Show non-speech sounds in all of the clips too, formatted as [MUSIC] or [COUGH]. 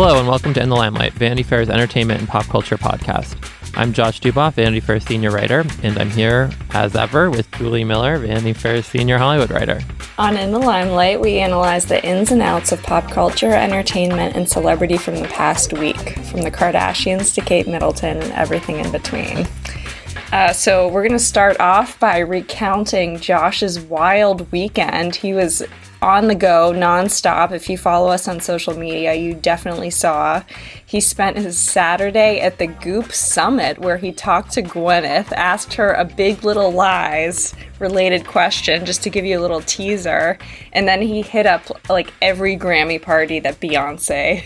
Hello and welcome to In the Limelight, Vanity Fair's entertainment and pop culture podcast. I'm Josh Duboff, Vanity Fair senior writer, and I'm here as ever with Julie Miller, Vanity Fair's senior Hollywood writer. On In the Limelight, we analyze the ins and outs of pop culture, entertainment, and celebrity from the past week, from the Kardashians to Kate Middleton and everything in between. Uh, so, we're going to start off by recounting Josh's wild weekend. He was on the go nonstop. If you follow us on social media, you definitely saw. He spent his Saturday at the Goop Summit where he talked to Gwyneth, asked her a big little lies related question just to give you a little teaser, and then he hit up like every Grammy party that Beyonce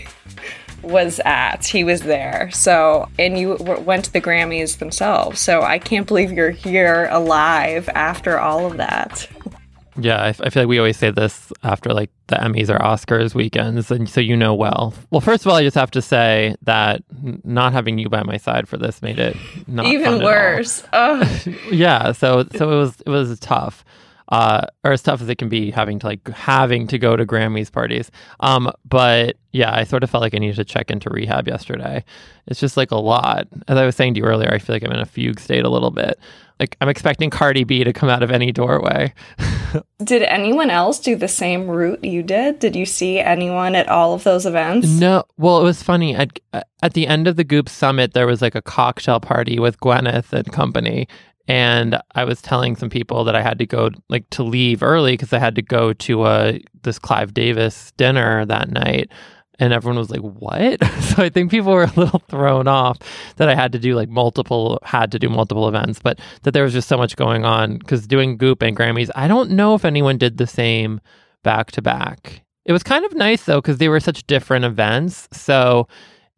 was at. He was there. So, and you w- went to the Grammys themselves. So, I can't believe you're here alive after all of that. [LAUGHS] Yeah, I, I, feel like we always say this after like the Emmys or Oscars weekends, and so you know well. Well, first of all, I just have to say that not having you by my side for this made it not even worse. Oh. [LAUGHS] yeah, so so it was it was tough, uh, or as tough as it can be having to like having to go to Grammys parties. Um, but yeah, I sort of felt like I needed to check into rehab yesterday. It's just like a lot. As I was saying to you earlier, I feel like I'm in a fugue state a little bit. Like I'm expecting Cardi B to come out of any doorway. [LAUGHS] did anyone else do the same route you did? Did you see anyone at all of those events? No. Well, it was funny. At at the end of the Goop Summit, there was like a cocktail party with Gwyneth and company, and I was telling some people that I had to go like to leave early because I had to go to a uh, this Clive Davis dinner that night and everyone was like what [LAUGHS] so i think people were a little thrown off that i had to do like multiple had to do multiple events but that there was just so much going on because doing goop and grammys i don't know if anyone did the same back to back it was kind of nice though because they were such different events so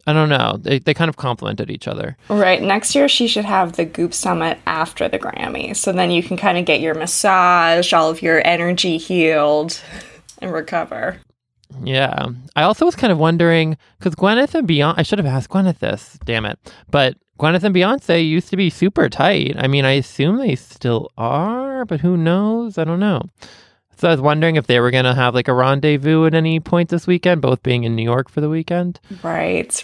I don't know. They, they kind of complemented each other. Right. Next year, she should have the Goop Summit after the Grammys. So then you can kind of get your massage, all of your energy healed, [LAUGHS] and recover. Yeah. I also was kind of wondering because Gwyneth and Beyonce, I should have asked Gwyneth this, damn it. But Gwyneth and Beyonce used to be super tight. I mean, I assume they still are, but who knows? I don't know. So I was wondering if they were going to have like a rendezvous at any point this weekend, both being in New York for the weekend. Right.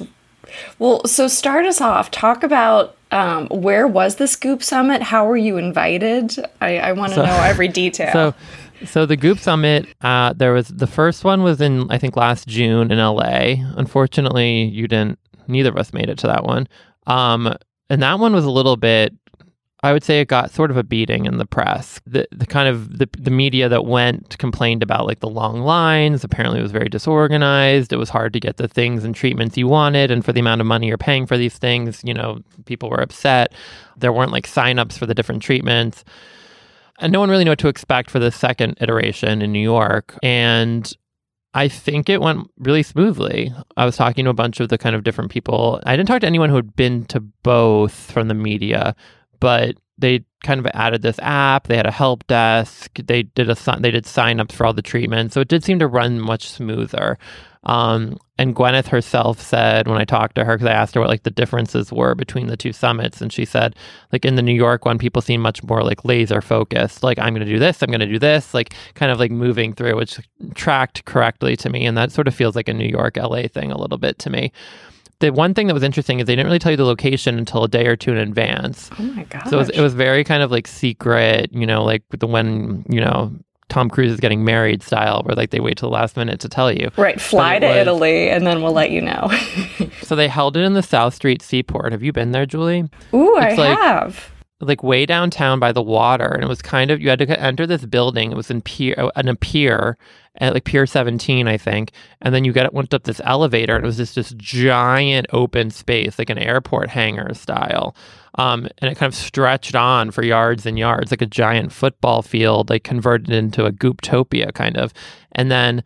Well, so start us off. Talk about um, where was the Goop Summit? How were you invited? I, I want to so, know every [LAUGHS] detail. So so the Goop Summit, uh, there was the first one was in I think last June in LA. Unfortunately, you didn't. Neither of us made it to that one. Um, and that one was a little bit. I would say it got sort of a beating in the press. The the kind of the, the media that went complained about like the long lines. Apparently, it was very disorganized. It was hard to get the things and treatments you wanted, and for the amount of money you're paying for these things, you know, people were upset. There weren't like signups for the different treatments and no one really knew what to expect for the second iteration in New York. And I think it went really smoothly. I was talking to a bunch of the kind of different people. I didn't talk to anyone who had been to both from the media, but they kind of added this app. They had a help desk. They did a they did sign ups for all the treatments, so it did seem to run much smoother. Um, and Gwyneth herself said when I talked to her, because I asked her what like the differences were between the two summits, and she said like in the New York one, people seem much more like laser focused. Like I'm going to do this, I'm going to do this, like kind of like moving through, which tracked correctly to me, and that sort of feels like a New York LA thing a little bit to me. The one thing that was interesting is they didn't really tell you the location until a day or two in advance. Oh my god! So it was, it was very kind of like secret, you know, like the when you know Tom Cruise is getting married style, where like they wait till the last minute to tell you. Right, fly to was... Italy and then we'll let you know. [LAUGHS] so they held it in the South Street Seaport. Have you been there, Julie? Ooh, it's I like, have. Like way downtown by the water, and it was kind of you had to enter this building. It was in pier, in a pier, at like Pier 17, I think. And then you get went up this elevator, and it was just this giant open space, like an airport hangar style. Um, and it kind of stretched on for yards and yards, like a giant football field, like converted into a gooptopia kind of. And then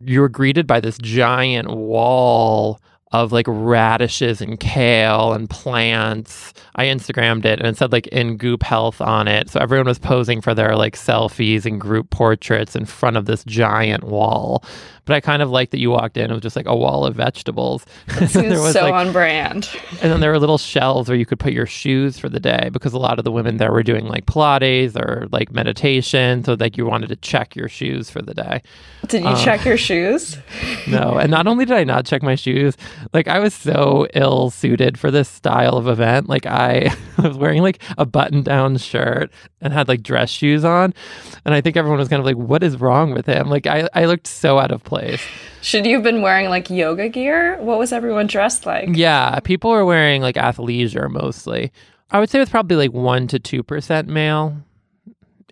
you were greeted by this giant wall of like radishes and kale and plants. I Instagrammed it and it said like in Goop Health on it. So everyone was posing for their like selfies and group portraits in front of this giant wall. But I kind of liked that you walked in, it was just like a wall of vegetables. [LAUGHS] It [LAUGHS] seems so like, on brand. and then there were little shelves where you could put your shoes for the day because a lot of the women there were doing like Pilates or like meditation. So like you wanted to check your shoes for the day. Did you um, check your shoes? [LAUGHS] no. And not only did I not check my shoes, like I was so ill suited for this style of event. Like I was wearing like a button down shirt and had like dress shoes on. And I think everyone was kind of like, what is wrong with him? Like I, I looked so out of place. Should you have been wearing like yoga gear? What was everyone dressed like? Yeah, people were wearing like athleisure mostly. I would say it was probably like 1% to 2% male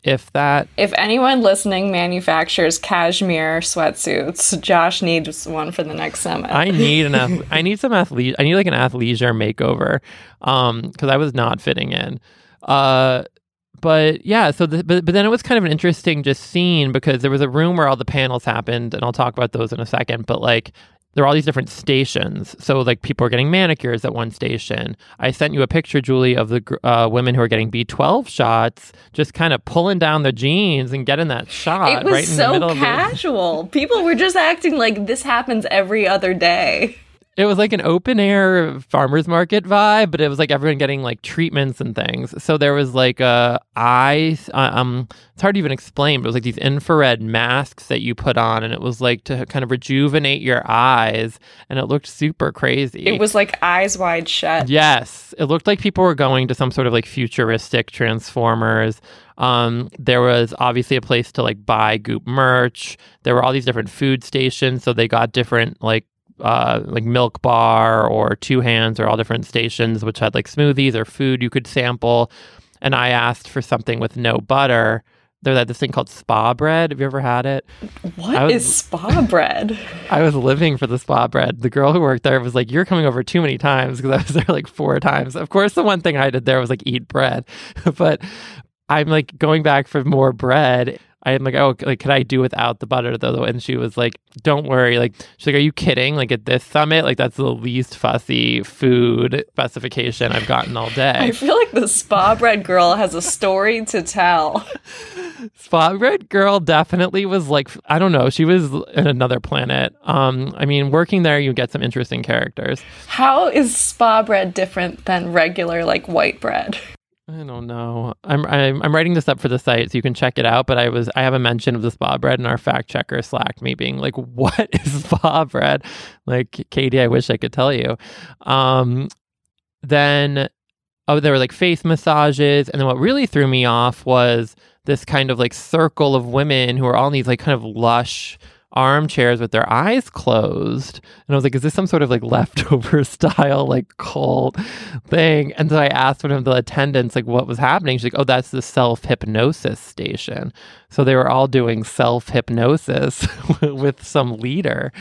if that. If anyone listening manufactures cashmere sweatsuits, Josh needs one for the next summit. I need an ath- [LAUGHS] I need some athlete. I need like an athleisure makeover, um, because I was not fitting in. Uh, but yeah, so the, but but then it was kind of an interesting just scene because there was a room where all the panels happened, and I'll talk about those in a second. But like there are all these different stations. So, like, people are getting manicures at one station. I sent you a picture, Julie, of the uh, women who are getting B12 shots, just kind of pulling down their jeans and getting that shot. It was right so casual. people were just acting like this happens every other day it was like an open air farmers market vibe, but it was like everyone getting like treatments and things. So there was like a eye, uh, um, it's hard to even explain, but it was like these infrared masks that you put on, and it was like to kind of rejuvenate your eyes, and it looked super crazy. It was like eyes wide shut. Yes, it looked like people were going to some sort of like futuristic Transformers. Um, there was obviously a place to like buy Goop merch. There were all these different food stations, so they got different like uh, like Milk Bar or Two Hands or all different stations which had like smoothies or food you could sample. And I asked for something with no butter. There had this thing called spa bread. Have you ever had it? What was, is spa bread? [LAUGHS] I was living for the spa bread. The girl who worked there was like, "You're coming over too many times," because I was there like four times. Of course, the one thing I did there was like eat bread, [LAUGHS] but I'm like going back for more bread I'm like, oh, like, could I do without the butter though? And she was like, don't worry. Like, she's like, are you kidding? Like at this summit, like that's the least fussy food specification I've gotten all [LAUGHS] day. I feel like the spa bread girl has a story to tell. [LAUGHS] spa bread girl definitely was like, I don't know, she was in another planet. Um, I mean, working there, you get some interesting characters. How is spa bread different than regular like white bread? I don't know. I'm, I'm I'm writing this up for the site so you can check it out. But I was I have a mention of the spa bread, and our fact checker slacked me, being like, [LAUGHS] "What is spa bread?" Like Katie, I wish I could tell you. Um, then oh, there were like face massages, and then what really threw me off was this kind of like circle of women who are all in these like kind of lush armchairs with their eyes closed. And I was like, is this some sort of like [LAUGHS] leftover style, like cult thing? And so I asked one of the attendants, like, what was happening. She's like, oh, that's the self hypnosis station. So they were all doing self hypnosis [LAUGHS] with some leader.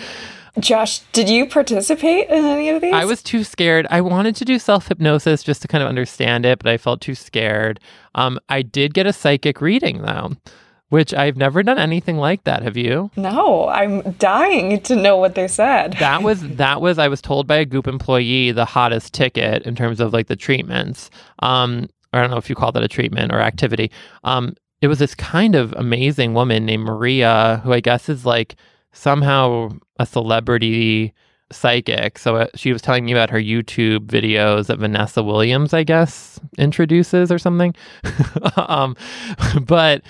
Josh, did you participate in any of these? I was too scared. I wanted to do self hypnosis just to kind of understand it, but I felt too scared. Um, I did get a psychic reading though which I've never done anything like that. Have you? No, I'm dying to know what they said. that was [LAUGHS] that was I was told by a Goop employee the hottest ticket in terms of like the treatments. Um, I don't know if you call that a treatment or activity. Um, it was this kind of amazing woman named Maria, who I guess is like somehow a celebrity psychic. So uh, she was telling me about her YouTube videos that Vanessa Williams, I guess, introduces or something. [LAUGHS] um, [LAUGHS] but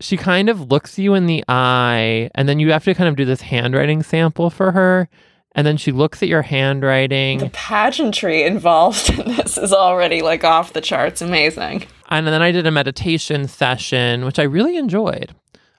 she kind of looks you in the eye and then you have to kind of do this handwriting sample for her and then she looks at your handwriting the pageantry involved in this is already like off the charts amazing and then i did a meditation session which i really enjoyed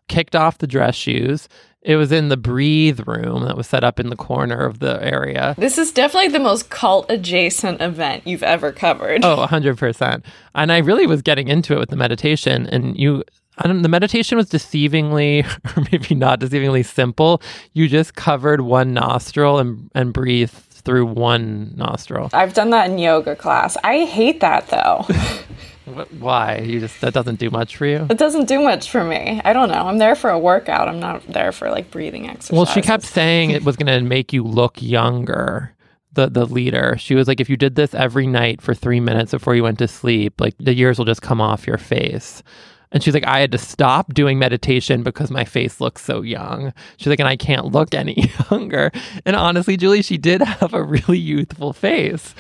kicked off the dress shoes it was in the breathe room that was set up in the corner of the area. This is definitely the most cult adjacent event you've ever covered. Oh, 100%. And I really was getting into it with the meditation. And you I don't, the meditation was deceivingly, [LAUGHS] or maybe not deceivingly simple. You just covered one nostril and, and breathed through one nostril. I've done that in yoga class. I hate that though. [LAUGHS] Why? You just that doesn't do much for you? It doesn't do much for me. I don't know. I'm there for a workout. I'm not there for like breathing exercises. Well, she kept saying it was going to make you look younger. the the leader. She was like, if you did this every night for three minutes before you went to sleep, like the years will just come off your face. And she's like, I had to stop doing meditation because my face looks so young. She's like, and I can't look any [LAUGHS] younger. And honestly, Julie, she did have a really youthful face.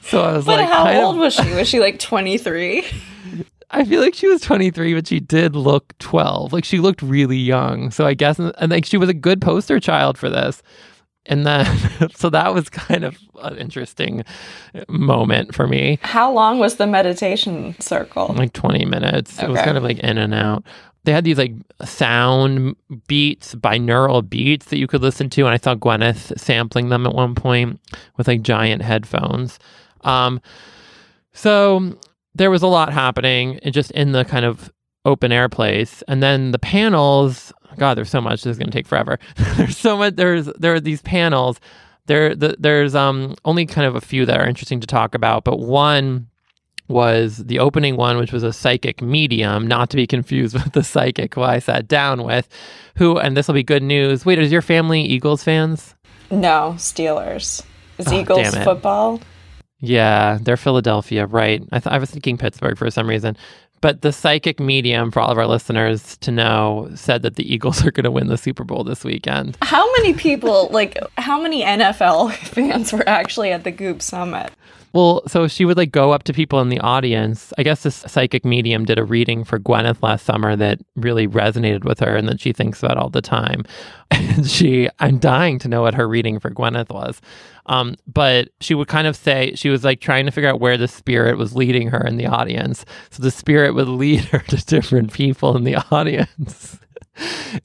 So I was but like, how old was she? Was she like 23? I feel like she was 23, but she did look 12. Like she looked really young. So I guess, and like she was a good poster child for this. And then, [LAUGHS] so that was kind of an interesting moment for me. How long was the meditation circle? Like 20 minutes. It was kind of like in and out. They had these like sound beats, binaural beats that you could listen to. And I saw Gwyneth sampling them at one point with like giant headphones. Um, so there was a lot happening just in the kind of open air place. And then the panels, God, there's so much. This is going to take forever. [LAUGHS] there's so much. There's there are these panels. There, the, there's um only kind of a few that are interesting to talk about, but one was the opening one, which was a psychic medium, not to be confused [LAUGHS] with the psychic who I sat down with, who, and this will be good news. Wait, is your family Eagles fans? No, Steelers. Is Oh, Eagles football? Yeah, they're Philadelphia, right? I, th- I was thinking Pittsburgh for some reason. But the psychic medium, for all of our listeners to know, said that the [LAUGHS] Eagles are going to win the Super Bowl this weekend. How many people, like, how many NFL [LAUGHS] fans were actually at the Goop Summit? Well, so she would like go up to people in the audience. I guess this psychic medium did a reading for Gwyneth last summer that really resonated with her and that she thinks about all the time. [LAUGHS] And she, I'm dying to know what her reading for Gwyneth was. Um, but she would kind of say, she was like trying to figure out where the spirit was leading her in the audience. So the spirit would [LAUGHS] lead her to different people in the [LAUGHS] audience.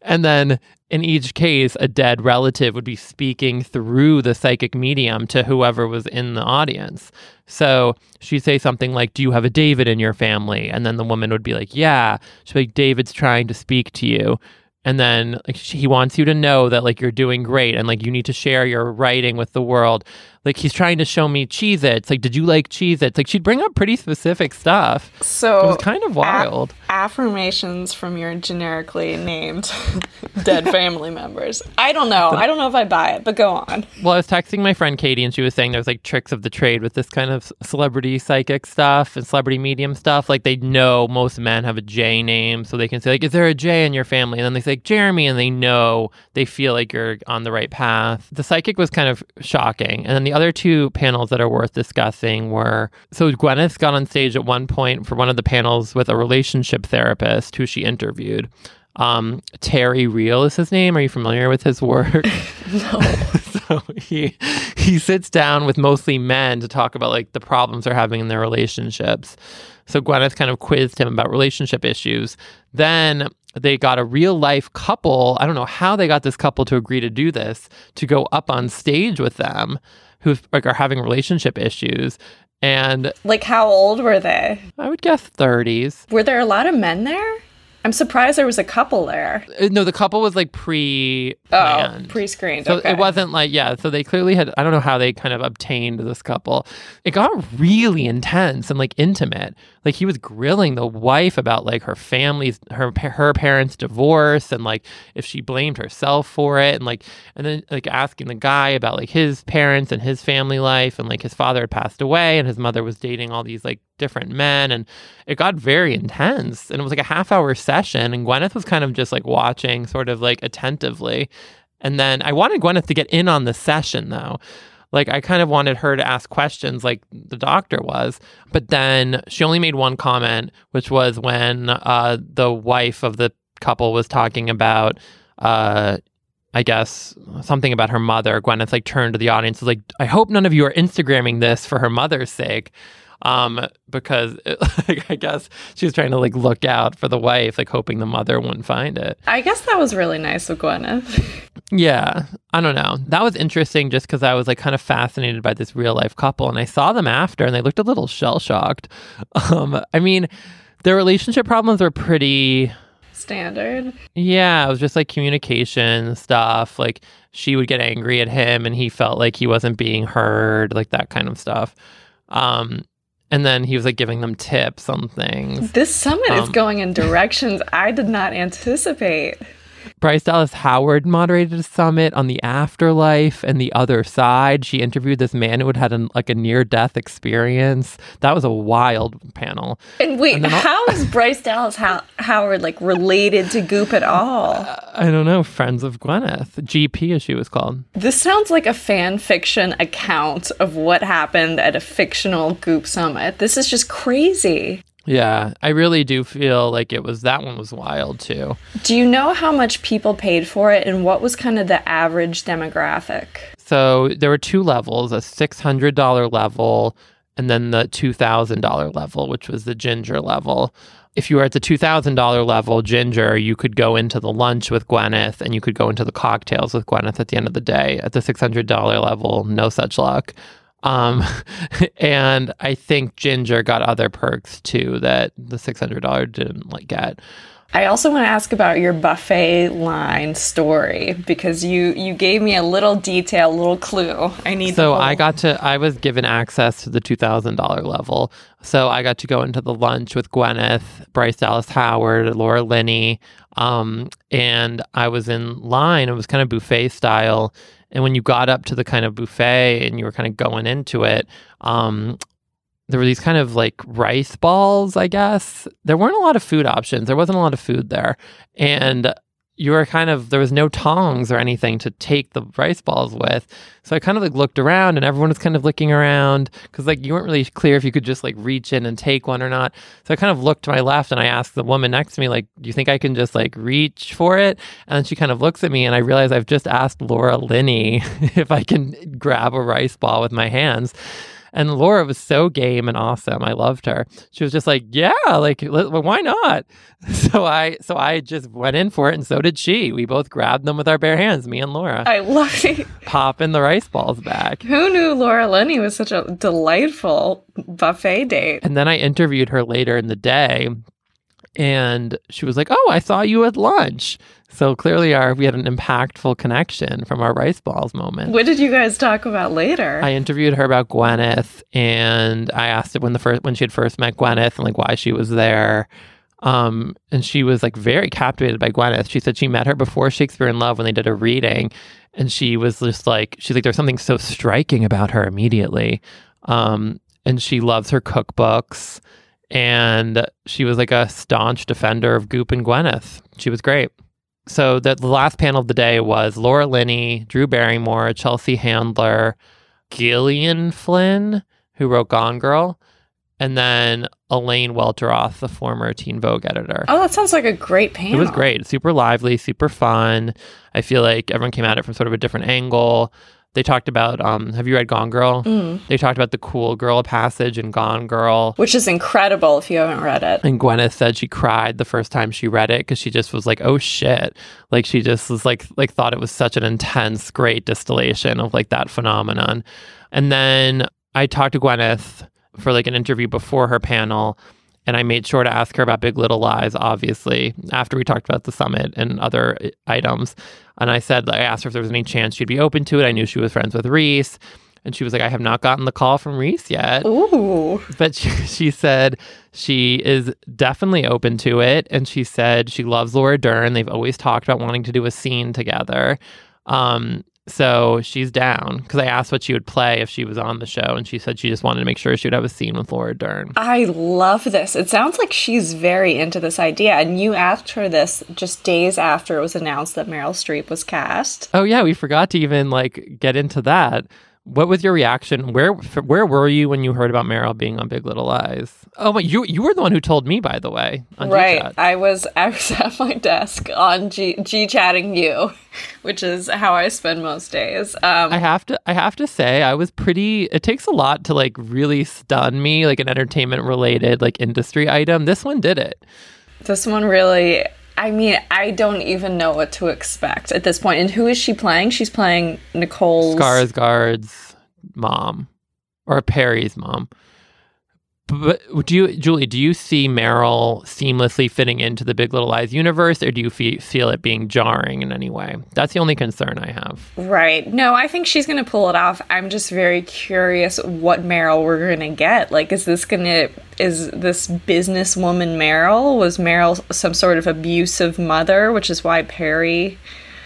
And then in each case, a dead relative would be speaking through the psychic medium to whoever was in the audience. So she'd say something like, Do you have a David in your family? And then the woman would be like, Yeah. She'd be like, David's trying to speak to you. And then like she, he wants you to know that like you're doing great and like you need to share your writing with the world. Like he's trying to show me Cheez Its. Like, did you like Cheez Its? Like she'd bring up pretty specific stuff. So it was kind of wild. affirmations from your generically named [LAUGHS] dead family members. I don't know. I don't know if I buy it, but go on. Well, I was texting my friend Katie, and she was saying there's like tricks of the trade with this kind of celebrity psychic stuff and celebrity medium stuff. Like they know most men have a J name, so they can say like, "Is there a J in your family?" And then they say like, Jeremy, and they know they feel like you're on the right path. The psychic was kind of shocking, and then the other two panels that are worth discussing were so Gwyneth got on stage at one point for one of the panels with a relationship therapist who she interviewed. Um, Terry Real is his name. Are you familiar with his work? [LAUGHS] No. [LAUGHS] so he he sits down with mostly men to talk about like the problems they're having in their relationships. So Gwyneth kind of quizzed him about relationship issues. Then they got a real life couple. I don't know how they got this couple to agree to do this to go up on stage with them who like are having relationship issues. And Like, how old were they? I would guess 30s. Were there a lot of men there? I'm surprised there was a couple there. Uh, No, the couple was like pre Oh, pre-screened. So okay. it wasn't like, yeah, so they clearly had, I don't know how they kind of obtained this couple. It got really intense and like intimate. Like he was grilling the wife about like her family's, her, her parents' divorce and like if she blamed herself for it. And like, and then like asking the guy about like his parents and his family life. And like his father had passed away and his mother was dating all these like different men. And it got very intense. And it was like a half hour session. And Gwyneth was kind of just like watching sort of like attentively. And then I wanted Gwyneth to get in on the session though. Like I kind of wanted her to ask questions like the doctor was, but then she only made one comment, which was when uh, the wife of the couple was talking about, uh, I guess something about her mother. Gwyneth like turned to the audience, was like, "I hope none of you are Instagramming this for her mother's sake." Um because [LAUGHS] like, i guess she was trying to like look out for the wife like hoping the mother wouldn't find it I guess that was really nice of Gwyneth. yeah, I don't know. That was interesting just because I was like kind of fascinated by this real life couple, and I saw them after, and they looked a little shell shocked. [LAUGHS] Um, I mean, their relationship problems were pretty. Standard. Yeah, it was just like communication stuff. Like she would get angry at him, and he felt like he wasn't being heard, like that kind of stuff. Um, and then he was like giving them tips on things. This summit is Um, going in directions I did not anticipate. Bryce Dallas Howard moderated a summit on the afterlife and the other side. She interviewed this man who had had an, like a near death experience. That was a wild panel. And wait, And how is [LAUGHS] Bryce Dallas How- Howard like related to Goop at all? I don't know, Friends of Gwyneth, GP as she was called. This sounds like a fan fiction account of what happened at a fictional Goop summit. This is just crazy. Yeah, I really do feel like it was that one was wild too. Do you know how much people paid for it and what was kind of the average demographic? So there were two levels, a $600 level and then the $2,000 level, which was the ginger level. If you were at the $2,000 level, ginger, you could go into the lunch with Gwyneth and you could go into the cocktails with Gwyneth at the end of the day. At the $600 level, no such luck. Um, [LAUGHS] and I think Ginger got other perks too that the $600 didn't like get. I also want to ask about your buffet line story because you you gave me a little detail, a little clue. I need. So I got to I was given access to the two thousand dollar level. So I got to go into the lunch with Gwyneth, Bryce Dallas Howard, Laura Linney, um, and I was in line. It was kind of buffet style. And when you got up to the kind of buffet and you were kind of going into it, um, there were these kind of like rice balls, I guess. There weren't a lot of food options. There wasn't a lot of food there. And you were kind of there was no tongs or anything to take the rice balls with. So I kind of like looked around and everyone was kind of looking around because like you weren't really clear if you could just like reach in and take one or not. So I kind of looked to my left and I asked the woman next to me, like, do you think I can just like reach for it? And then she kind of looks at me and I realize I've just asked Laura Linney [LAUGHS] if I can grab a rice ball with my hands. And Laura was so game and awesome. I loved her. She was just like, "Yeah, like well, why not?" [LAUGHS] So I so I just went in for it, and so did she. We both grabbed them with our bare hands, me and Laura, I love it. [LAUGHS] popping the rice balls back. Who knew Laura Linney was such a delightful buffet date? And then I interviewed her later in the day, and she was like, "Oh, I saw you at lunch." So clearly, our we had an impactful connection from our rice balls moment. What did you guys talk about later? I interviewed her about Gwyneth, and I asked her when the first when she had first met Gwyneth and like why she was there. Um, and she was like very captivated by Gwyneth. She said she met her before Shakespeare in Love when they did a reading, and she was just like she's like there's something so striking about her immediately. Um, and she loves her cookbooks, and she was like a staunch defender of Goop and Gwyneth. She was great. So the, the last panel of the day was Laura Linney, Drew Barrymore, Chelsea Handler, Gillian Flynn, who wrote Gone Girl, and then Elaine Welteroth, the former Teen Vogue editor. oh, that sounds like a great panel. It was great, super lively, super fun. I feel like everyone came at it from sort of a different angle. They talked about, um, have you read Gone Girl? Mm. They talked about the cool girl passage in Gone Girl. Which is incredible if you haven't read it. And Gwyneth said she cried the first time she read it because she just was like, "Oh shit!" Like she just was like, like thought it was such an intense, great distillation of like that phenomenon. And then I talked to Gwyneth for like an interview before her panel, and I made sure to ask her about Big Little Lies, obviously, after we talked about the summit and other items. And I said, I asked her if there was any chance she'd be open to it. I knew she was friends with Reese. And she was like, I have not gotten the call from Reese yet Ooh. but [LAUGHS] she, she said she is definitely open to it and she said she loves laura dern they've always talked about wanting to do a scene together um, so she's down because i asked what she would play if she was on the show and she said she just wanted to make sure she would have a scene with laura dern I love this. It sounds like she's very into this idea. And you asked her this just days after it was announced that Meryl Streep was cast. oh yeah we forgot to even like get into that what was your reaction where where were you when you heard about meryl being on big little lies oh my you you were the one who told me by the way on right. Gchat. I was [LAUGHS] I was at my desk on G, G chatting you, [LAUGHS] which is how I spend most days. Um, I have to I have to say I was pretty it takes a lot to like really stun me like an entertainment related like industry item. This one did it. this one really. I mean, I don't even know what to expect at this point. And who is she playing? She's playing Nicole's. Skarsgård's mom or Perry's mom. But do you, Julie? Do you see Meryl seamlessly fitting into the Big Little Lies universe, or do you fe- feel it being jarring in any way? That's the only concern I have. Right. No, I think she's going to pull it off. I'm just very curious what Meryl we're going to get. Like, is this going to is this businesswoman Meryl? Was Meryl some sort of abusive mother, which is why Perry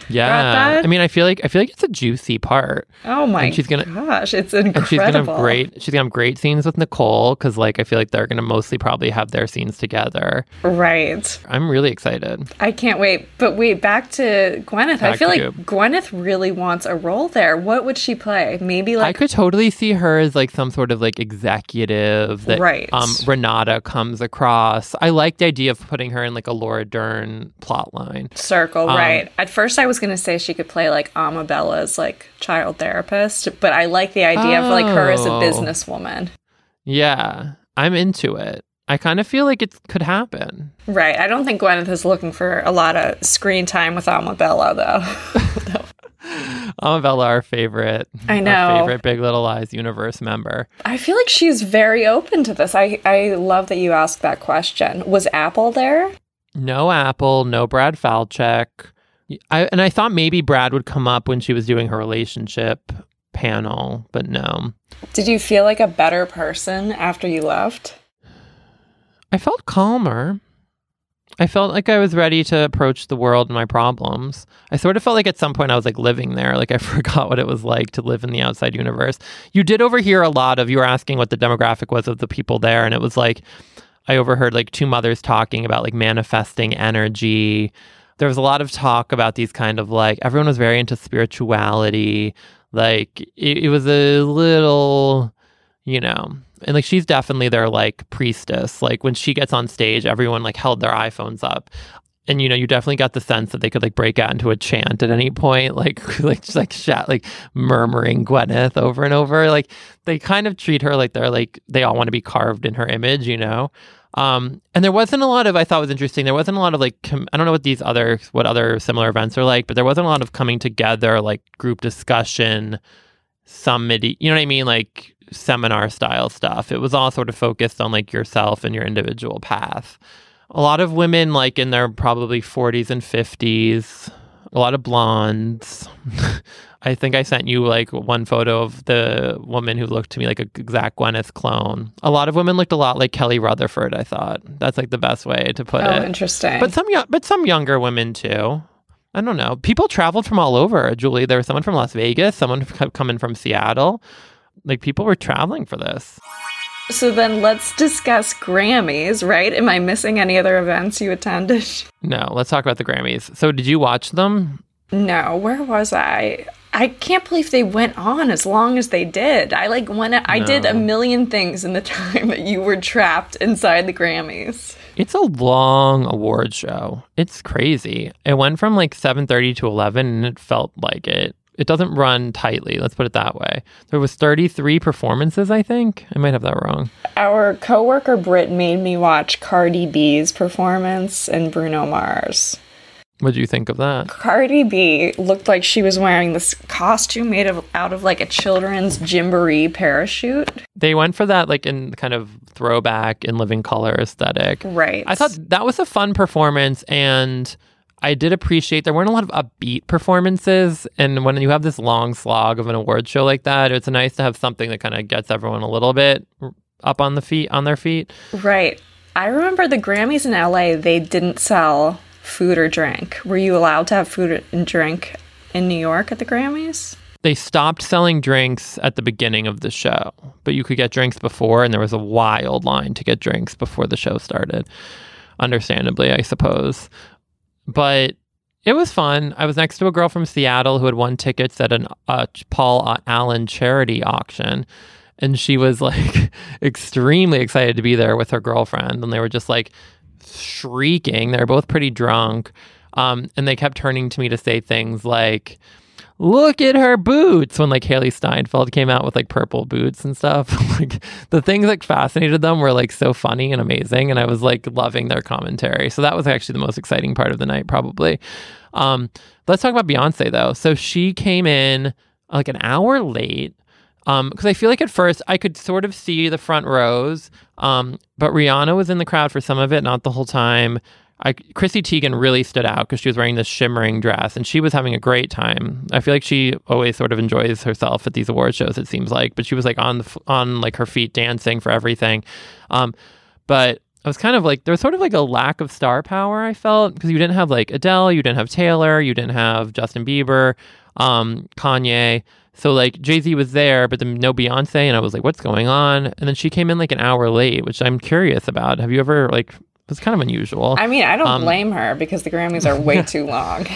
yeah, I mean, I feel like I feel like it's a juicy part. Oh my and she's gonna, gosh, it's incredible. And she's gonna have great. She's gonna have great scenes with Nicole because, like, I feel like they're gonna mostly probably have their scenes together. Right. I'm really excited. I can't wait. But wait, back to Gwyneth. Back I feel like Goop. Gwyneth really wants a role there. What would she play? Maybe like I could totally see her as like some sort of like executive that right. um Renata comes across. I like the idea of putting her in like a Laura Dern plot line. Circle, um, right. At first I was gonna say she could play like Amabella's like child therapist, but I like the idea oh. of like her as a oh. businesswoman. Yeah, I'm into it. I kind of feel like it could happen. Right. I don't think Gwyneth is looking for a lot of screen time with Amabella, though. [LAUGHS] Amabella, our favorite, [LAUGHS] I know, favorite Big Little Lies universe member. I feel like she's very open to this. I I love that you asked that question. Was Apple there? No Apple, no Brad Falchuk. I, and I thought maybe Brad would come up when she was doing her relationship panel, but no. Did you feel like a better person after you left? I felt calmer. I felt like I was ready to approach the world and my problems. I sort of felt like at some point I was like living there. Like I [LAUGHS] forgot what it was like to live in the outside universe. You did overhear a lot of, you were asking what the demographic was of the people there. And it was like, I overheard like two mothers talking about like manifesting energy, there was a lot of talk about these kind of like everyone was very into spirituality. Like it, it was a little, you know, and like she's definitely their like priestess. Like when she gets on stage, everyone like held their iPhones up. And you know, you definitely got the sense that they could like break out into a chant at any point, [LAUGHS] like [LAUGHS] like just like chat, like murmuring Gwyneth over and over. Like they kind of treat her like they're like they all want to be carved in her image, you know. Um, and there wasn't a lot of I thought was interesting. There wasn't a lot of like com- I don't know what these other what other similar events are like, but there wasn't a lot of coming together like group discussion, summit. You know what I mean? Like seminar style stuff. It was all sort of focused on like yourself and your individual path. A lot of women like in their probably 40s and 50s. A lot of blondes. [LAUGHS] I think I sent you like one photo of the woman who looked to me like a exact Gwyneth clone. A lot of women looked a lot like Kelly Rutherford. I thought that's like the best way to put oh, it. Oh, interesting. But some but some younger women too. I don't know. People traveled from all over. Julie, there was someone from Las Vegas, someone coming from Seattle. Like people were traveling for this. So then let's discuss Grammys, right? Am I missing any other events you attended? [LAUGHS] No, let's talk about the Grammys. So did you watch them? No, where was I? I can't believe they went on as long as they did. I like went. I no. did a million things in the [LAUGHS] time that you were trapped inside the Grammys. It's a long award show. It's crazy. It went from like 7:30 to 11 and it felt like it. It doesn't run tightly, let's put it that way. There was 33 performances, I think. I might have that wrong. Our coworker Britt made me watch Cardi B's performance and Bruno Mars. What do you think of that? Cardi B looked like she was wearing this costume made of out of like a children's Gymboree parachute. They went for that like in kind of throwback in living color aesthetic. Right. I thought that was a fun performance and I did appreciate there weren't a lot of upbeat performances and when you have this long slog of an award show like that, it's nice to have something that kind of gets everyone a little bit up on the feet on their feet. Right. I remember the Grammys in LA, they didn't sell food or drink. Were you allowed to have food and drink in New York at the Grammys? They stopped selling drinks at the beginning of the show, but you could get drinks before, and there was a wild line to get drinks before the show started. Understandably, I suppose. But it was fun. I was next to a girl from Seattle who had won tickets at an uh, Paul Allen charity auction. And she was [LAUGHS] like extremely excited to be there with her girlfriend. And they were just like shrieking. They were both pretty drunk. Um, and they kept turning to me to say things like, look at her boots when like Hailee Steinfeld came out with like purple boots and stuff. [LAUGHS] like the things that fascinated them were like so funny and amazing. And I was like loving their commentary. So that was actually the most exciting part of the night, probably. Um, let's talk about Beyonce though. So she came in like an hour late. because I feel like at first I could sort of see the front rows, um, but Rihanna was in the crowd for some of it, not the whole time. I, Chrissy Teigen really stood out because she was wearing this shimmering dress and she was having a great time. I feel like she always sort of enjoys herself at these award shows. It seems like, but she was like on the, on like her feet dancing for everything. Um, but I was kind of like there was sort of like a lack of star power. I felt because you didn't have like Adele, you didn't have Taylor, you didn't have Justin Bieber, um, Kanye. So like Jay Z was there, but then no Beyonce, and I was like, what's going on? And then she came in like an hour late, which I'm curious about. Have you ever like? It's kind of unusual. I mean, I don't um, blame her because the Grammys are way [LAUGHS] too long.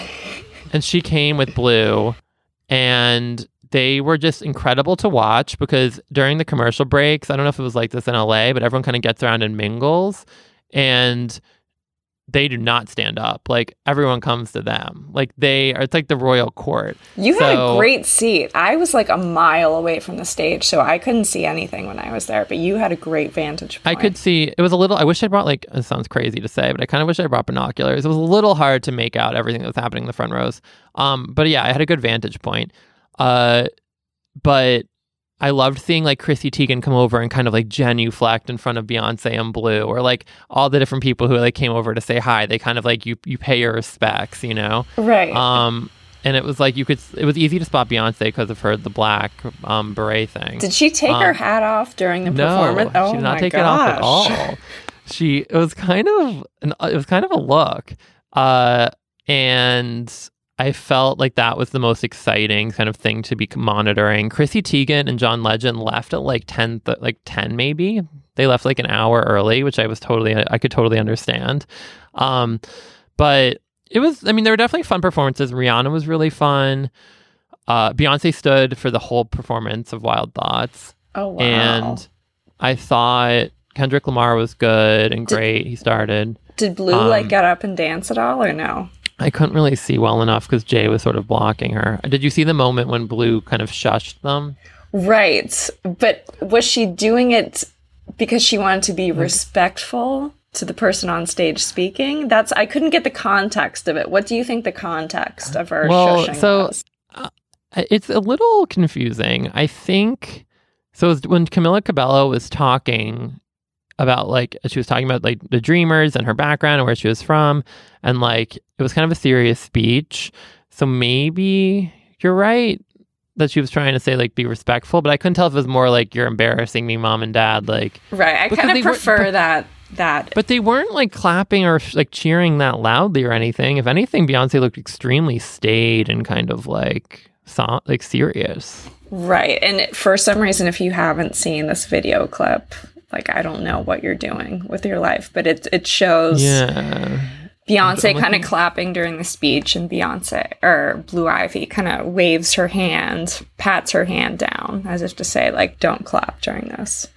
and she came with Blue, and they were just incredible to watch because during the commercial breaks, I don't know if it was like this in LA, but everyone kind of gets around and mingles. And they do not stand up. Like everyone comes to them. Like they are. It's like the royal court. You so, had a great seat. I was like a mile away from the stage, so I couldn't see anything when I was there. But you had a great vantage point. I could see. It was a little. I wish I brought like. It sounds crazy to say, but I kind of wish I brought binoculars. It was a little hard to make out everything that was happening in the front rows. Um, but yeah, I had a good vantage point. Uh, but I loved seeing like Chrissy Teigen come over and kind of like genuflect in front of Beyonce and Blue, or like all the different people who like came over to say hi. They kind of like you you pay your respects, you know, right? Um, and it was like you could. It was easy to spot Beyonce because of her the black um, beret thing. Did she take um, her hat off during the no, performance? Oh, she did not take gosh. it off at all. [LAUGHS] She it was kind of an, it was kind of a look, uh, and I felt like that was the most exciting kind of thing to be monitoring. Chrissy Teigen and John Legend left at like 10 th- like 10 maybe. They left like an hour early, which I was totally I could totally understand. Um but it was I mean there were definitely fun performances. Rihanna was really fun. Uh Beyonce stood for the whole performance of Wild Thoughts. Oh wow. And I thought Kendrick Lamar was good and great. He started. Did Blue um, like get up and dance at all or no? I couldn't really see well enough because Jay was sort of blocking her. Did you see the moment when Blue kind of shushed them? Right. But was she doing it because she wanted to be respectful to the person on stage speaking? That's I couldn't get the context of it. What do you think the context of her well, shushing so, was? Uh, it's a little confusing. I think so when Camila Cabello was talking, about like she was talking about like the dreamers and her background and where she was from. And like it was kind of a serious speech. So maybe you're right that she was trying to say like be respectful but i couldn't tell if it was more like you're embarrassing me mom and dad like right. I kind of prefer but, that that. But they weren't like clapping or like cheering that loudly or anything. If anything beyonce looked extremely staid and kind of like so, like serious. Right. And for some reason if you haven't seen this video clip like I don't know what you're doing with your life, but it it shows yeah. Beyonce kind of clapping during the speech, and Beyonce or Blue Ivy kind of waves her hand, pats her hand down, as if to say, like, "Don't clap during this."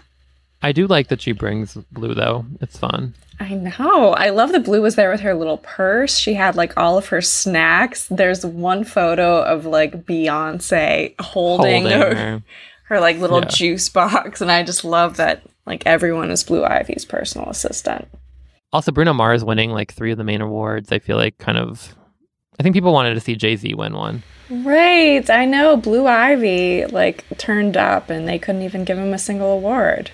I do like that she brings Blue though; it's fun. I know. I love that Blue was there with her little purse. She had like all of her snacks. There's one photo of like Beyonce holding, holding her, her, her, like little yeah. juice box, and I just love that like everyone is Blue Ivy's personal assistant. Also, Bruno Mars winning like three of the main awards. I feel like kind of. I think people wanted to see Jay Z win one. Right. I know. Blue Ivy like turned up and they couldn't even give him a single award.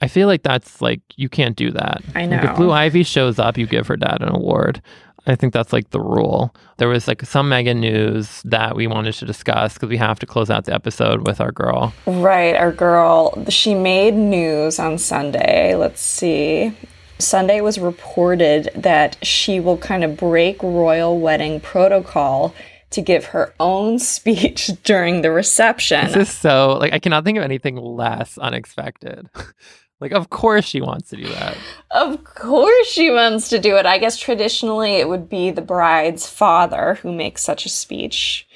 I feel like that's like you can't do that. I know. Like, if Blue Ivy shows up, you give her dad an award. I think that's like the rule. There was like some mega news that we wanted to discuss because we have to close out the episode with our girl. Right, our girl. She made news on Sunday. Let's see. Sunday was reported that she will kind of break royal wedding protocol to give her own [LAUGHS] speech during the reception. This is so like I cannot think of anything less unexpected. [LAUGHS] Like, of course she wants to do that. Of course she wants to do it. I guess traditionally it would be the bride's father who makes such a speech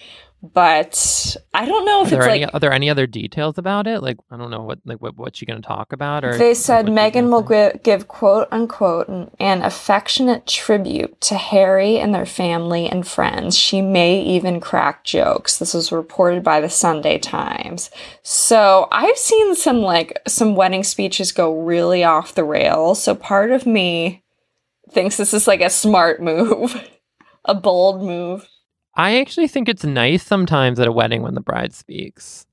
but I don't know if are it's any, like. Are there any other details about it? Like I don't know what like what what's she going to talk about? Or they said Meghan will give, give quote unquote an, an affectionate tribute to Harry and their family and friends. She may even crack jokes. This was reported by the Sunday Times. So I've seen some like some wedding speeches go really off the rails. So part of me thinks this is like a smart [LAUGHS] move, a bold move. I actually think it's nice sometimes at a wedding when the bride speaks.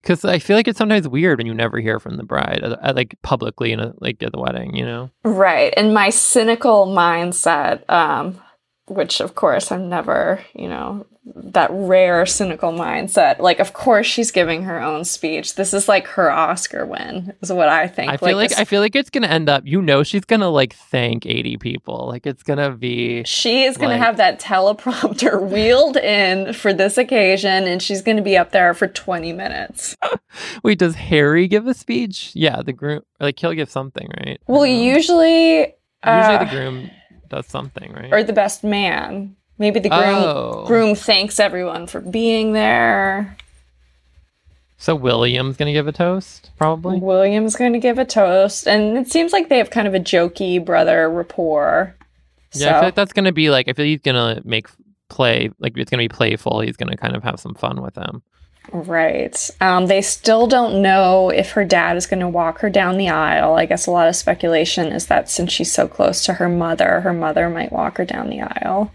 Because I feel like it's sometimes weird when you never hear from the bride, uh, uh, like publicly, in a, like at the wedding. You know, Right. And my cynical mindset, um, which of course I'm never, you know, that rare cynical mindset. Like, of course she's giving her own speech. This is like her Oscar win, is what I think. I feel like, I feel like it's gonna end up. You know, she's gonna like thank eighty people. Like it's gonna be. she is going like- to have that teleprompter [LAUGHS] wheeled in for this occasion, and she's going to be up there for 20 minutes. [LAUGHS] Wait, does Harry give a speech? Yeah, the groom. Like he'll give something, right? Well, Um, usually, usually uh, the groom does something, right? or the best man. Maybe the groom Oh. groom thanks everyone for being there. so William's gonna give a toast, probably. William's going to give a toast, and it seems like they have kind of a jokey brother rapport. Yeah, I feel like that's gonna be like. I feel he's gonna make play like it's gonna be playful. He's gonna kind of have some fun with him. Right. Um, they still don't know if her dad is going to walk her down the aisle. I guess a lot of speculation is that since she's so close to her mother, her mother might walk her down the aisle.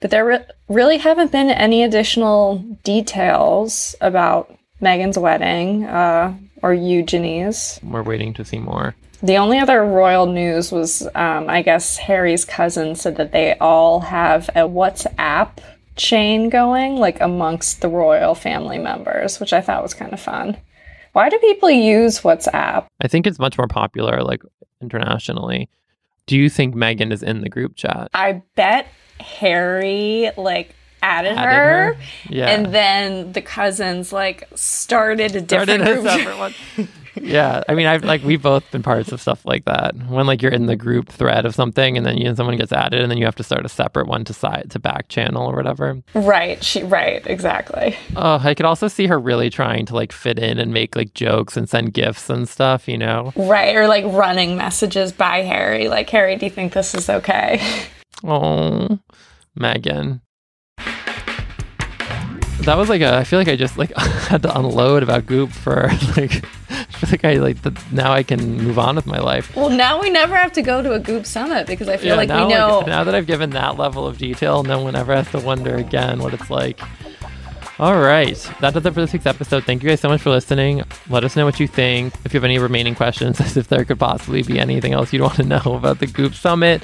But there re- really haven't been any additional details about Meghan's wedding uh, or Eugenie's. We're waiting to see more. The only other royal news was, um, I guess, Harry's cousin said that they all have a WhatsApp chain going, like amongst the royal family members, which I thought was kind of fun. Why do people use WhatsApp? I think it's much more popular like internationally. Do you think Meghan is in the group chat? I bet Harry like added, Added her, her? Yeah. and then the cousins like started a different Started a group. separate one. [LAUGHS] yeah, I mean, I've like we've both been parts of stuff like that. When like you're in the group thread of something, and then you, someone gets added, and then you have to start a separate one to side to back channel or whatever. right, she right, exactly. Oh, I could also see her really trying to like fit in and make like jokes and send gifts and stuff. You know? Right, or like running messages by Harry, like Harry, do you think this is okay? Oh, Meghan. That was like a. I feel like I just like [LAUGHS] had to unload about Goop for [LAUGHS] like. I feel like I like the, now I can move on with my life. Well, now we never have to go to a Goop Summit because I feel Yeah, like now, we know. now that I've given that level of detail, no one ever has to wonder again what it's like. All right, that does it for this week's episode. Thank you guys so much for listening. Let us know what you think. If you have any remaining questions, as [LAUGHS] if there could possibly be anything else you'd want to know about the Goop Summit,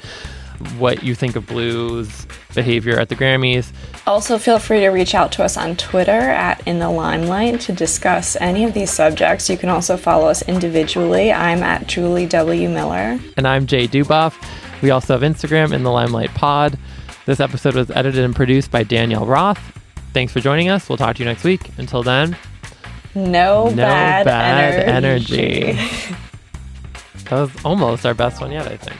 what you think of Blue's behavior at the Grammys, Also, feel free to reach out to us on Twitter at In the Limelight to discuss any of these subjects. You can also follow us individually. I'm at Julie W. Miller. and I'm Jay Duboff. We also have Instagram in the Limelight Pod. This episode was edited and produced by Danielle Roth. Thanks for joining us. We'll talk to you next week. Until then, No, no bad, bad energy. energy. that was almost our best one yet, I think.